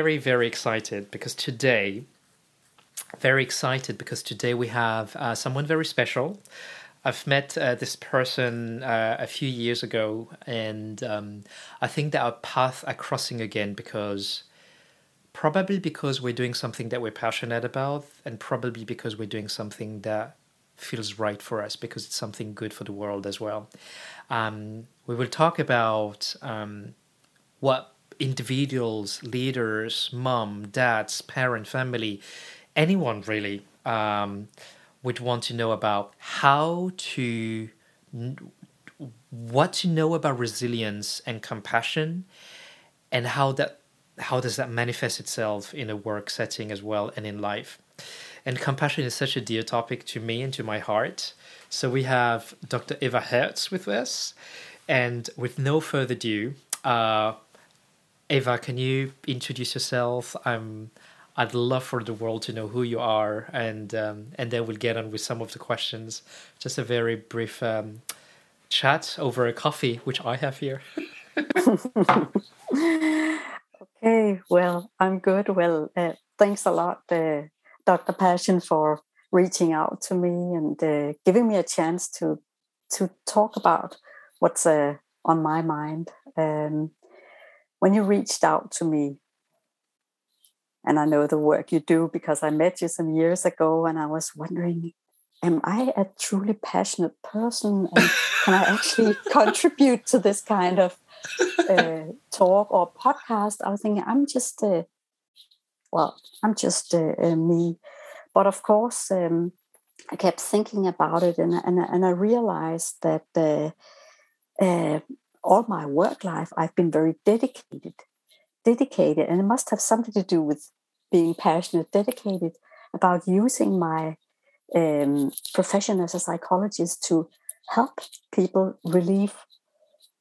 very, very excited because today, very excited because today we have uh, someone very special. I've met uh, this person uh, a few years ago, and um, I think that our paths are crossing again because probably because we're doing something that we're passionate about, and probably because we're doing something that feels right for us because it's something good for the world as well. Um, we will talk about um, what individuals, leaders, mom, dads, parent, family, anyone really um, would want to know about how to what to know about resilience and compassion and how that how does that manifest itself in a work setting as well and in life. And compassion is such a dear topic to me and to my heart. So we have dr eva hertz with us. And with no further ado uh, eva can you introduce yourself i'm I'd love for the world to know who you are, and um, and then we'll get on with some of the questions. Just a very brief um, chat over a coffee, which I have here. okay, well, I'm good. Well, uh, thanks a lot, uh, Dr. Passion, for reaching out to me and uh, giving me a chance to to talk about what's uh, on my mind. Um, when you reached out to me and I know the work you do because I met you some years ago and I was wondering, am I a truly passionate person? And can I actually contribute to this kind of uh, talk or podcast? I was thinking, I'm just, uh, well, I'm just uh, uh me. But of course, um, I kept thinking about it and, and, and I realized that uh, uh, all my work life, I've been very dedicated dedicated and it must have something to do with being passionate dedicated about using my um, profession as a psychologist to help people relieve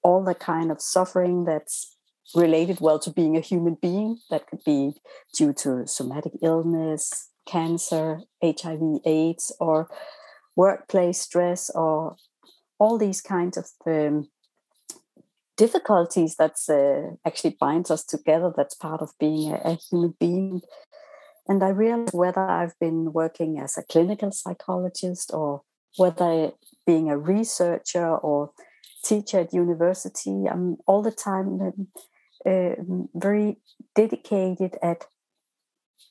all the kind of suffering that's related well to being a human being. That could be due to somatic illness cancer hiv aids or workplace stress or all these kinds of um, difficulties that's uh, actually binds us together that's part of being a, a, human being. And i realized whether i've been working as a clinical psychologist or whether being a researcher or teacher at university i'm all the time uh, very dedicated at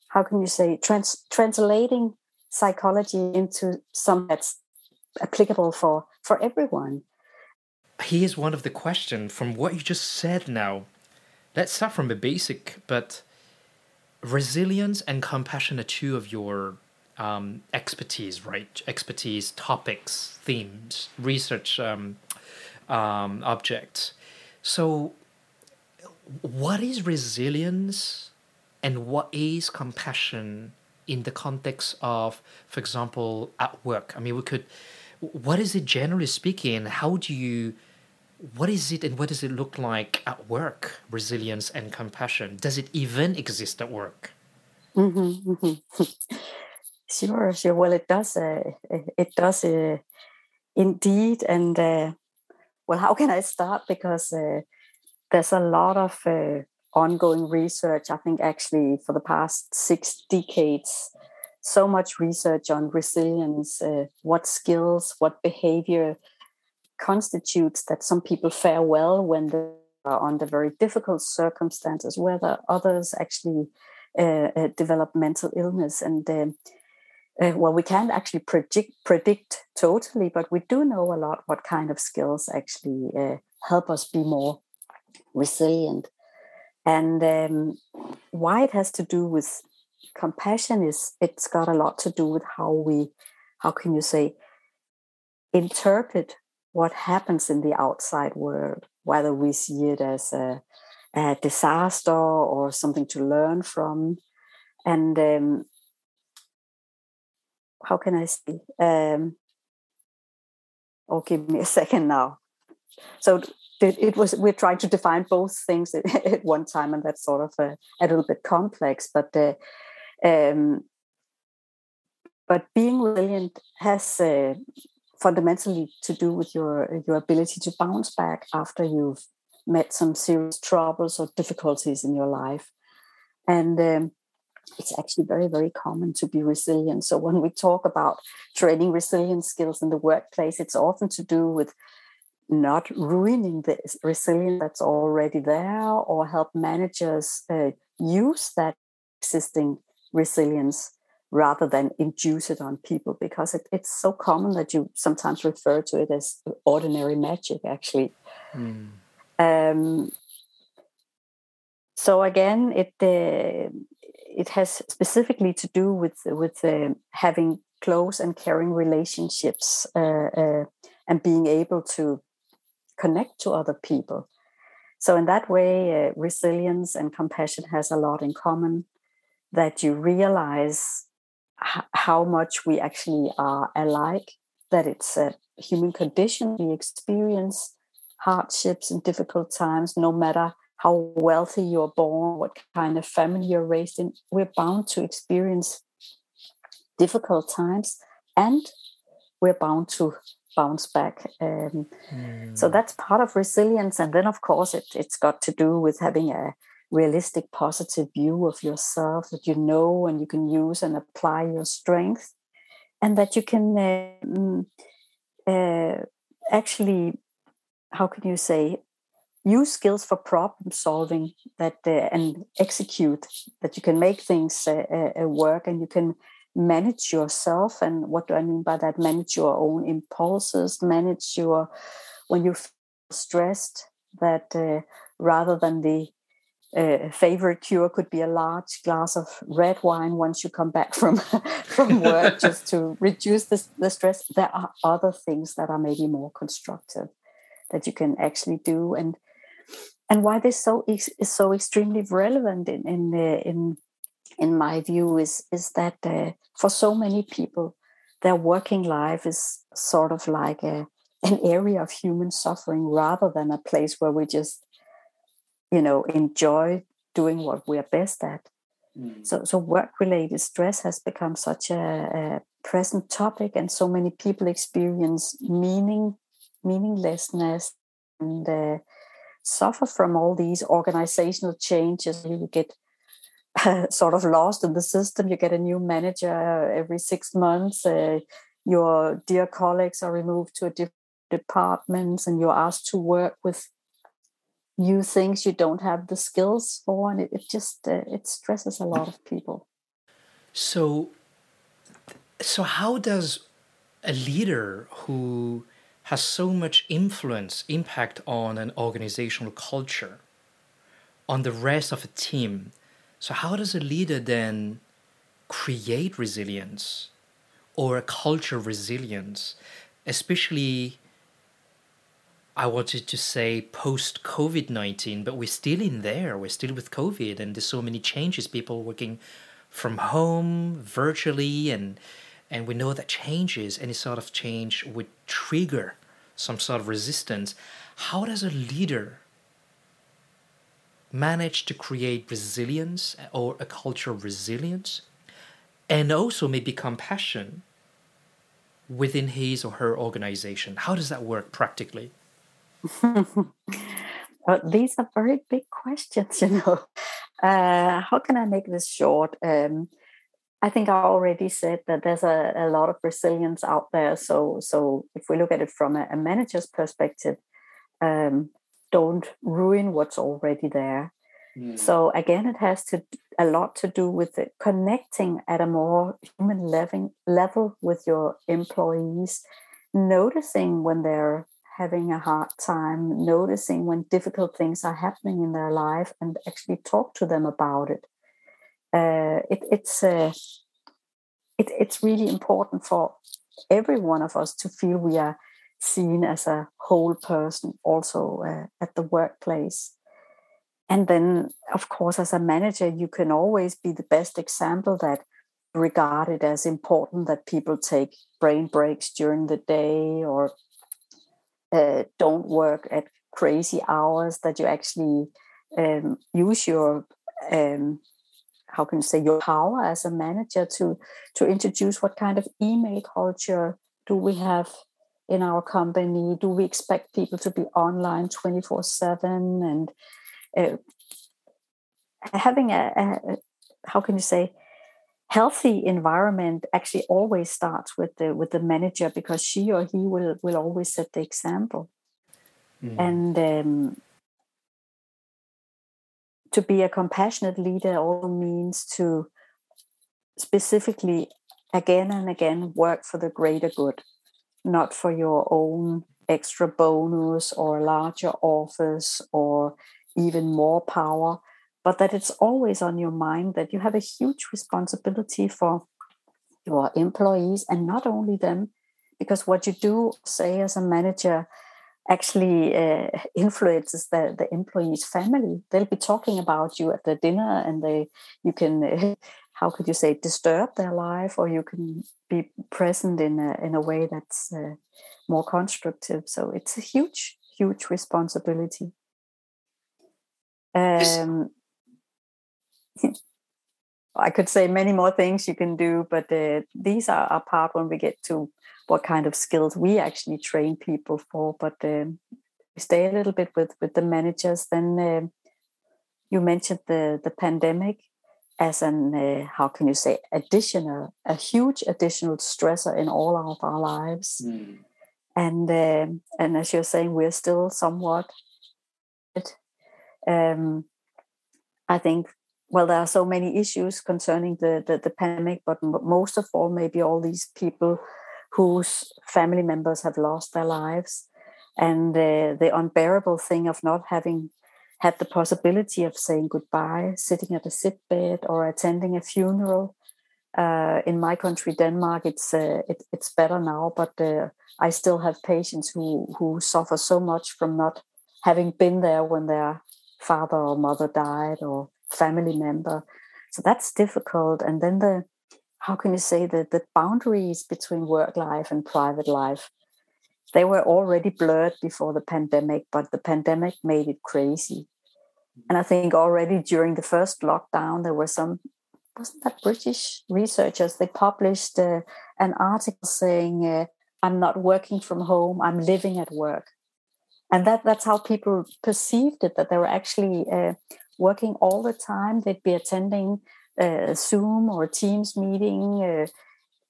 how can you say trans- translating psychology into something that's applicable for for everyone here's one of the questions from what you just said now. Let's start from the basic, but resilience and compassion are two of your um, expertise, right? Expertise, topics, themes, research um, um, objects. So, what is resilience and what is compassion in the context of, for example, at work? I mean, we could, what is it generally speaking? How do you what is it and what does it look like at work? Resilience and compassion. Does it even exist at work? Mm-hmm, mm-hmm. sure sure. Well it does uh, it does uh, indeed. And uh, well how can i start? Because uh, there's a lot of uh, ongoing research. I think actually for the past six decades so much research on resilience uh, what skills what behavior constitutes that some people fare well when they are under very difficult circumstances, whether others actually uh, uh, develop mental illness. And uh, uh, well, we can't actually predict predict totally, but we do know a lot what kind of skills actually uh, help us be more resilient. And um, why it has to do with compassion is it's got a lot to do with how we, how can you say, interpret what happens in the outside world, whether we see it as a, a disaster or something to learn from. And um, how can I say? Um, oh, give me a second now. So it was we're trying to define both things at one time, and that's sort of a, a little bit complex. But uh, um, but being resilient has uh, fundamentally to do with your your ability to bounce back after you've met some serious troubles or difficulties in your life. And um, it's actually very very common to be resilient. So when we talk about training resilience skills in the workplace it's often to do with not ruining the resilience that's already there or help managers uh, use that existing resilience rather than induce it on people because it, it's so common that you sometimes refer to it as ordinary magic actually mm. um, so again it uh, it has specifically to do with with uh, having close and caring relationships uh, uh and being able to connect to other people. So, in that way, uh, resilience and compassion has a lot in common that you realize h- how much we actually are alike, that it's a human condition. We experience hardships and difficult times, no matter how wealthy you're born, what kind of family you're raised in. We're bound to experience difficult times and we're bound to bounce back. Um, mm. So that's part of resilience. And then, of course, it, it's got to do with having a realistic, positive view of yourself that you know and you can use and apply your strength, and that you can uh, uh, actually, how can you say, use skills for problem solving that uh, and execute that you can make things uh, uh, work and you can manage yourself. And what do i mean by that? Manage your own impulses manage your when you feel stressed that uh, rather than the uh, favorite cure could be a large glass of red wine once you come back from from work just to reduce the, the stress. There are other things that are maybe more constructive that you can actually do and and why this so is, is so extremely relevant in in uh, in in my view, is is that uh, for so many people, their working life is sort of like a an area of human suffering rather than a place where we just, you know, enjoy doing what we are best at. Mm. So, so work-related stress has become such a, a present topic, and so many people experience meaning, meaninglessness, and uh, suffer from all these organizational changes. You get sort of lost in the system. You get a new manager every six months. Uh, your dear colleagues are removed to a different departments, and you're asked to work with new things you don't have the skills for, and it, it just uh, it stresses a lot of people. So, so how does a leader who has so much influence impact on an organizational culture on the rest of a team so, how does a leader then create resilience or a culture resilience, especially? I wanted to say post COVID 19, but we're still in there. We're still with COVID, and there's so many changes. People working from home, virtually, and and we know that changes, any sort of change would trigger some sort of resistance. How does a leader manage to create resilience or a culture of resilience and also maybe compassion within his or her organization? How does that work practically? well, these are very big questions, you know. Uh, how can I make this short? Um, I think I already said that there's a, a, lot of resilience out there. So, so if we look at it from a, a manager's perspective, um, don't ruin what's already there. Mm. So again, it has to a lot to do with connecting at a more human level, level with your employees, noticing when they're having a hard time, noticing when difficult things are happening in their life, and actually talk to them about it. Uh, it it's uh, it, it's really important for every one of us to feel we are seen as a whole person also uh, at the workplace and then of course as a manager you can always be the best example that regard it as important that people take brain breaks during the day or uh, don't work at crazy hours that you actually um, use your um, how can you say your power as a manager to to introduce what kind of email culture do we have in our company? Do we expect people to be online 24 7? And uh, having a, a, how can you say healthy environment actually always starts with the with the manager because she or he will will always set the example mm. and um, to be a compassionate leader all means to specifically again and again work for the greater good not for your own extra bonus or larger office or even more power but that it's always on your mind that you have a huge responsibility for your employees and not only them, because what you do say as a manager actually uh, influences the, the employee's family. They'll be talking about you at the dinner and they you can uh, how could you say disturb their life or you can be present in a, in a way that's uh, more constructive. So it's a huge, huge responsibility. Um, I could say many more things you can do, but uh, these are a part when we get to what kind of skills we actually train people for. But um, we stay a little bit with with the managers. Then uh, you mentioned the the pandemic as an uh, how can you say additional a huge additional stressor in all of our lives. Mm. And um, and as you're saying, we're still somewhat. Um, I think well, there are so many issues concerning the, the, the pandemic, but most of all, maybe all these people whose family members have lost their lives, and uh, the unbearable thing of not having had the possibility of saying goodbye, sitting at a sick bed, or attending a funeral. Uh, in my country, Denmark, it's uh, it, it's better now, but uh, I still have patients who who suffer so much from not having been there when their father or mother died, or family member. So that's difficult. And then the how can you say that the boundaries between work life and private life they were already blurred before the pandemic, but the pandemic made it crazy. And I think already during the first lockdown, there were some, wasn't that British researchers? They published uh, an article saying, uh, I'm not working from home, I'm living at work. And that, that's how people perceived it, that they were actually uh, working all the time. They'd be attending a Zoom or Teams meeting uh,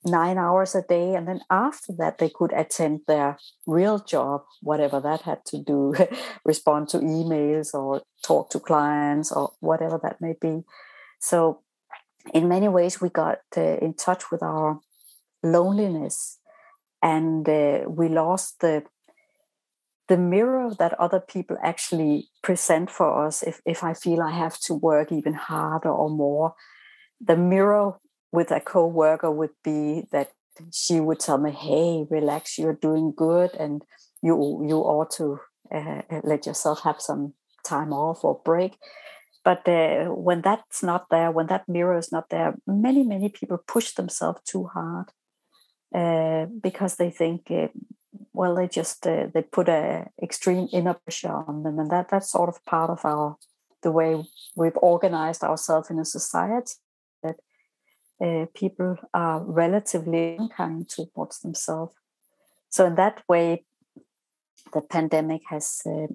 nine hours a day. And then after that, they could attend their real job, whatever that had to do, respond to emails or talk to clients or whatever that may be. So, in many ways, we got uh, in touch with our loneliness and uh, we lost the the mirror that other people actually present for us if, if i feel i have to work even harder or more the mirror with a co-worker would be that she would tell me hey relax you're doing good and you you ought to uh, uh let yourself have some time off or break. But uh, when that's not there when that mirror is not there many many people push themselves too hard uh, because they think uh, well they just uh, they put a extreme inner pressure on them and that that's sort of part of our the way we've organized ourselves in a society that uh, people are relatively unkind towards themselves. So in that way the pandemic has uh,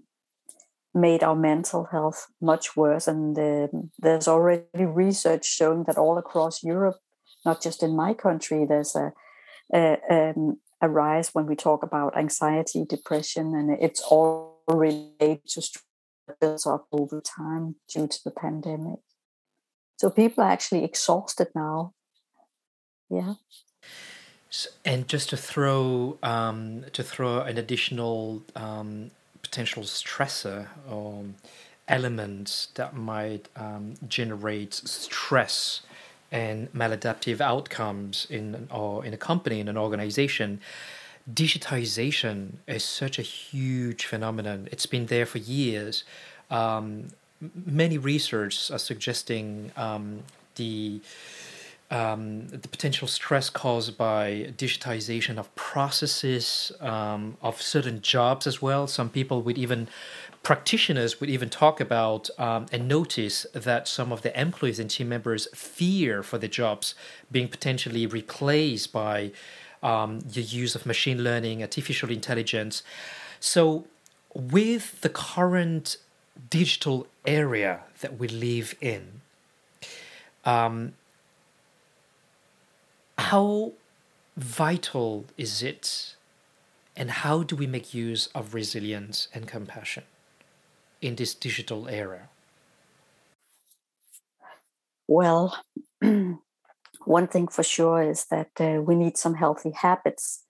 made our mental health much worse and uh, there's already research showing that all across europe not just in my country there's a, a um, arise when we talk about anxiety, depression, and it's all related to stress builds up over time due to the pandemic. So people are actually exhausted now. Yeah. And just to throw um, to throw an additional um, potential stressor or element that might um, generate stress and maladaptive outcomes in or in a company in an organization. Digitization is such a huge phenomenon. It's been there for years. Um, many research are suggesting um, the um, the potential stress caused by digitization of processes um, of certain jobs as well. Some people would even practitioners would even talk about um, and notice that some of the employees and team members fear for their jobs being potentially replaced by um, the use of machine learning, artificial intelligence. So, with the current digital area that we live in, um, how vital is it and how do we make use of resilience and compassion in this digital era? Well, one thing for sure is that uh, we need some healthy habits.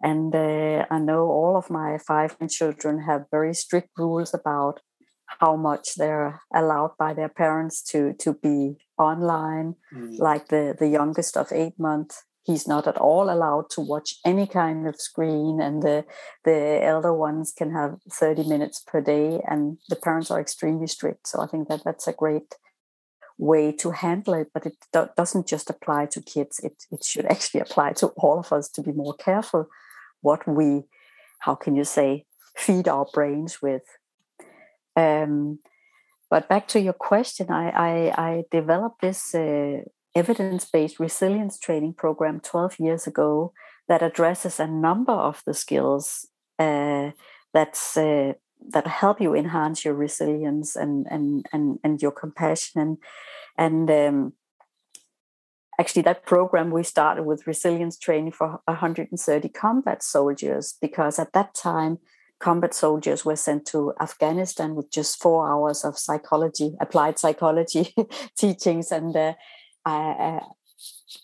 And uh, I know all of my five children have very strict rules about how much they're allowed by their parents to to be online. Mm. Like the the youngest of eight months, he's not at all allowed to watch any kind of screen, and the the elder ones can have thirty minutes per day, and the parents are extremely strict. So I think that that's a great way to handle it but it do- doesn't just apply to kids it, it should actually apply to all of us to be more careful what we how can you say feed our brains with um, but back to your question i i, I developed this uh, evidence-based resilience training program 12 years ago that addresses a number of the skills uh, that's uh, that help you enhance your resilience and and and, and your compassion. And and um, actually that program we started with resilience training for 130 combat soldiers because at that time combat soldiers were sent to afghanistan with just four hours of psychology applied psychology teachings. And uh, I,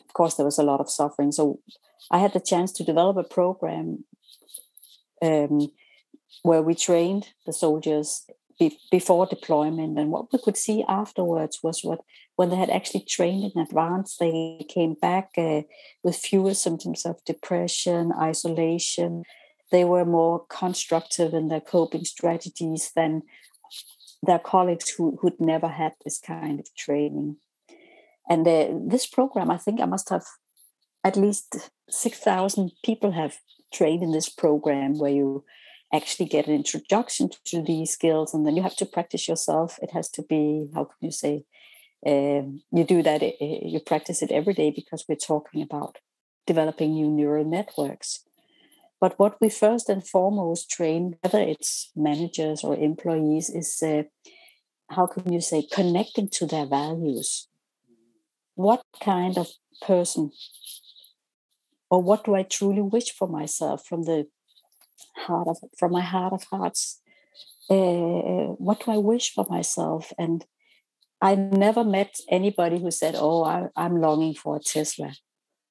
of course there was a lot of suffering. So i had the chance to develop a program um, where we trained the soldiers be, before deployment. And what we could see afterwards was what when they had actually trained in advance they came back uh, with fewer symptoms of depression isolation. They were more constructive in their coping strategies than their colleagues who, who'd never had this kind of training and uh, this program i think i must have at least 6000 people have trained in this program where you actually get an introduction to these skills and then you have to practice yourself. It has to be how can you say um, you do that eh, eh, you practice it every day because we're talking about developing new neural networks. But what we first and foremost train whether it's managers or employees is uh, how can you say connecting to their values what kind of person or what do i truly wish for myself from the heart of from my heart of hearts? Uh, what do i wish for myself? And i never met anybody who said oh I, am longing for a tesla.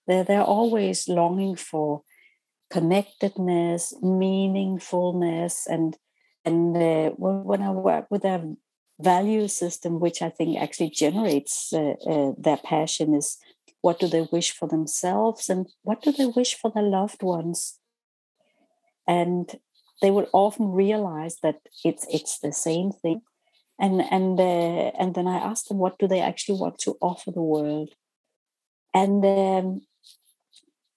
They're, they're always longing for connectedness meaningfulness and and uh, when i work with a value system which i think actually generates uh, uh, their passion is what do they wish for themselves and what do they wish for their loved ones? And they will often realize that it's it's the same thing. And and uh, and then i ask them what do they actually want to offer the world? And um,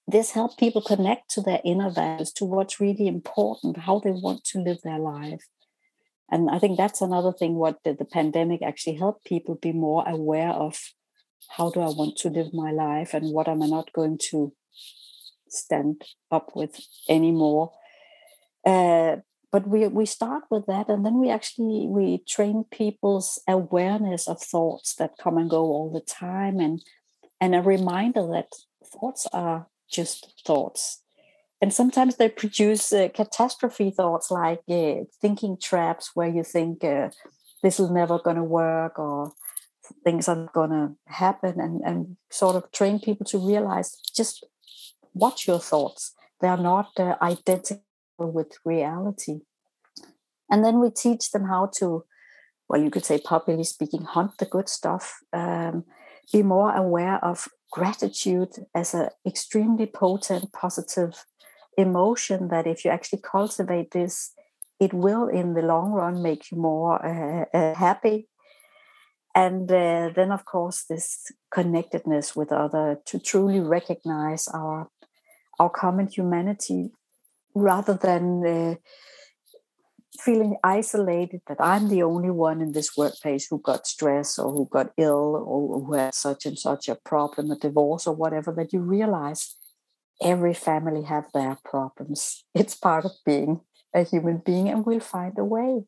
this helped people connect to their inner values to what's really important how they want to live their life and i think that's another thing what the, the pandemic actually helped people be more aware of how do i want to live my life and what am i not going to stand up with anymore? Uh, but we we start with that, and then we actually we train people's awareness of thoughts that come and go all the time, and and a reminder that thoughts are just thoughts, and sometimes they produce uh, catastrophe thoughts like uh, thinking traps, where you think uh, this is never going to work or things are going to happen, and and sort of train people to realize just watch your thoughts; they are not uh, identical with reality. And then we teach them how to, well, you could say, popularly speaking, hunt the good stuff, um, be more aware of gratitude as an extremely potent, positive emotion that if you actually cultivate this, it will in the long run make you more uh, uh, happy. And uh, then, of course, this connectedness with other to truly recognize our our common humanity rather than uh, feeling isolated that I'm the only one in this workplace who got stress or who got ill or who had such and such a problem, a divorce or whatever, that you realize every family have their problems. It's part of being a human being and we'll find a way.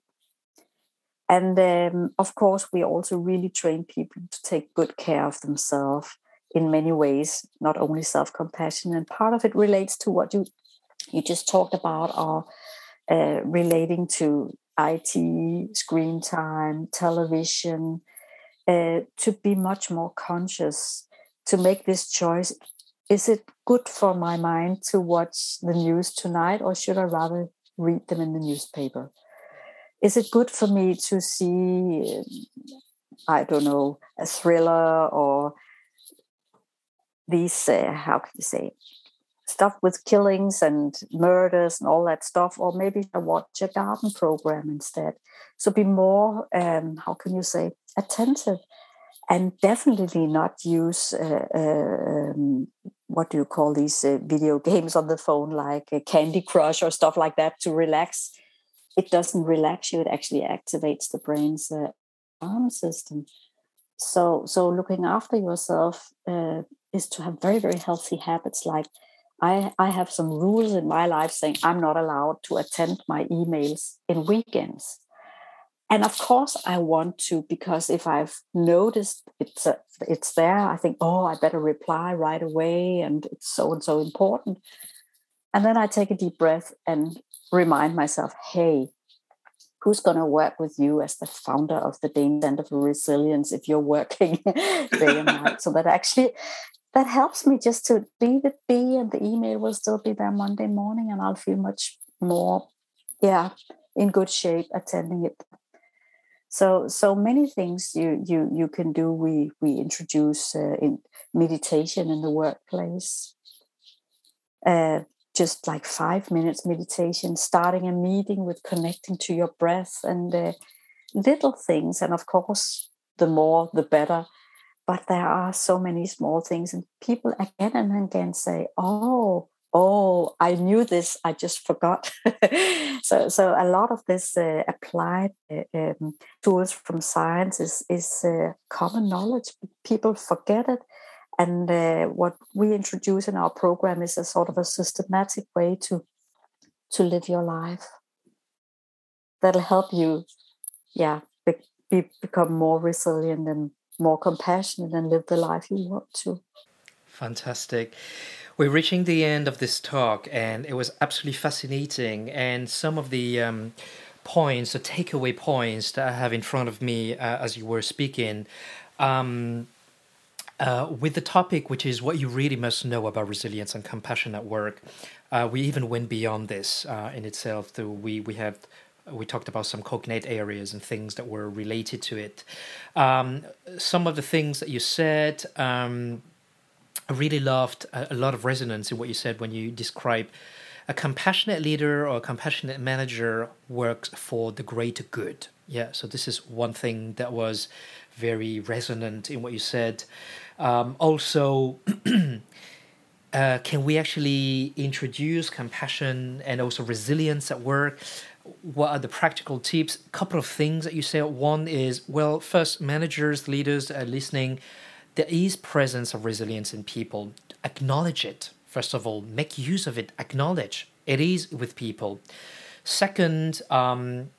And um, of course, we also really train people to take good care of themselves in many ways, not only self compassion. And part of it relates to what you you just talked about, or uh, relating to IT, screen time, television, uh, to be much more conscious, to make this choice. Is it good for my mind to watch the news tonight, or should I rather read them in the newspaper? Is it good for me to see, I don't know, a thriller or these, uh, how can you say, stuff with killings and murders and all that stuff, or maybe I watch a garden program instead. So be more, um, how can you say, attentive, and definitely not use uh, uh, um, what do you call these uh, video games on the phone, like Candy Crush or stuff like that, to relax. It doesn't relax you; it actually activates the brain's arm system. So, so looking after yourself uh, is to have very, very healthy habits like I, I have some rules in my life saying I'm not allowed to attend my emails in weekends. And of course, I want to because if I've noticed it's a, it's there, I think, oh, I better reply right away, and it's so and so important. And then I take a deep breath and remind myself, hey, who's going to work with you as the founder of the Dane Center for Resilience if you're working day and night? So that actually that helps me just to leave it be and the email will still be there monday morning and i'll feel much more yeah in good shape attending it so so many things you you you can do we we introduce uh, in meditation in the workplace. Uh, just like five minutes meditation starting a meeting with connecting to your breath and uh, little things. And of course the more the better. But there are so many small things and people again and again say oh oh i knew this i just forgot so so a lot of this uh, applied uh, um, tools from science is is uh, common knowledge people forget it and uh, what we introduce in our program is a sort of a systematic way to to live your life that'll help you yeah be, be, become more resilient and more compassionate and live the life you want to. Fantastic. We're reaching the end of this talk, and it was absolutely fascinating. And some of the um, points, the takeaway points that I have in front of me uh, as you were speaking, um, uh, with the topic, which is what you really must know about resilience and compassion at work, uh, we even went beyond this uh, in itself. So we we have we talked about some cognate areas and things that were related to it. Um, some of the things that you said, um, I really loved a, lot of resonance in what you said when you describe a compassionate leader or a compassionate manager works for the greater good. Yeah, so this is one thing that was very resonant in what you said. Um, also, uh, can we actually introduce compassion and also resilience at work? what are the practical tips? A couple of things that you said. One is well, first, managers, leaders are listening. There is presence of resilience in people. Acknowledge it. First of all, make use of it. Acknowledge it is with people. Second, um,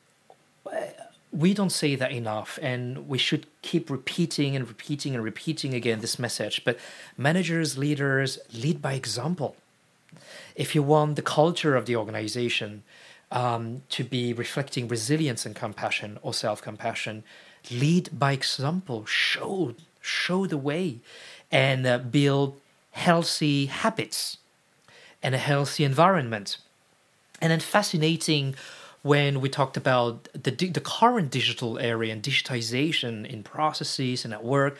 we don't say that enough, and we should keep repeating and repeating and repeating again this message. But managers, leaders, lead by example. If you want the culture of the organization, um, to be reflecting resilience and compassion or self compassion. Lead by example, show, show the way, and uh, build healthy habits and a healthy environment. And then fascinating when we talked about the, the current digital area and digitization in processes and at work,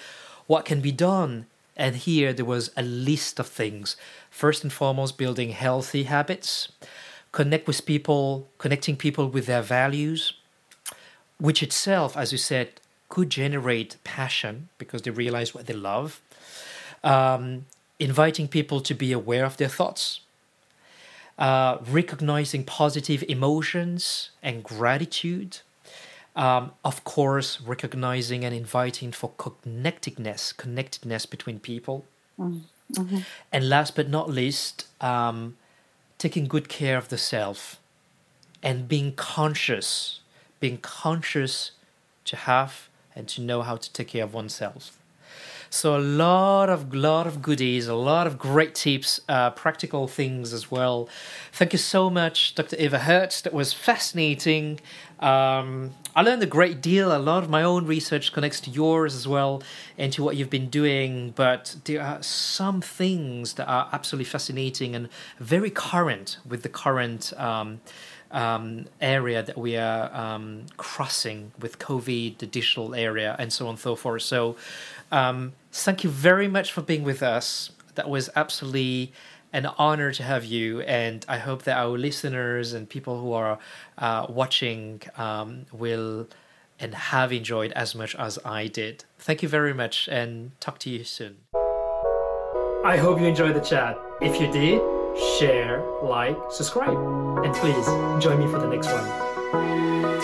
what can be done. And here there was a list of things. First and foremost, building healthy habits connect with people, connecting people with their values, which itself, as you said, could generate passion because they realize what they love. Um, inviting people to be aware of their thoughts, uh, recognizing positive emotions and gratitude. Um, of course, recognizing and inviting for connectedness, connectedness between people. Mm-hmm. And last but not least, um, taking good care of the self and being conscious, being conscious to have and to know how to take care of oneself. So a lot of lot of goodies, a lot of great tips, uh, practical things as well. Thank you so much, Dr. Eva Hertz. That was fascinating. Um, I learned a great deal. A lot of my own research connects to yours as well and to what you've been doing. But there are some things that are absolutely fascinating and very current with the current. Um, um, area that we are um, crossing with COVID, the digital area, and so on and so forth. So, um, thank you very much for being with us. That was absolutely an honor to have you, and I hope that our listeners and people who are uh, watching um, will and have enjoyed as much as I did. Thank you very much, and talk to you soon. I hope you enjoyed the chat. If you did, share, like, subscribe, and please join me for the next one.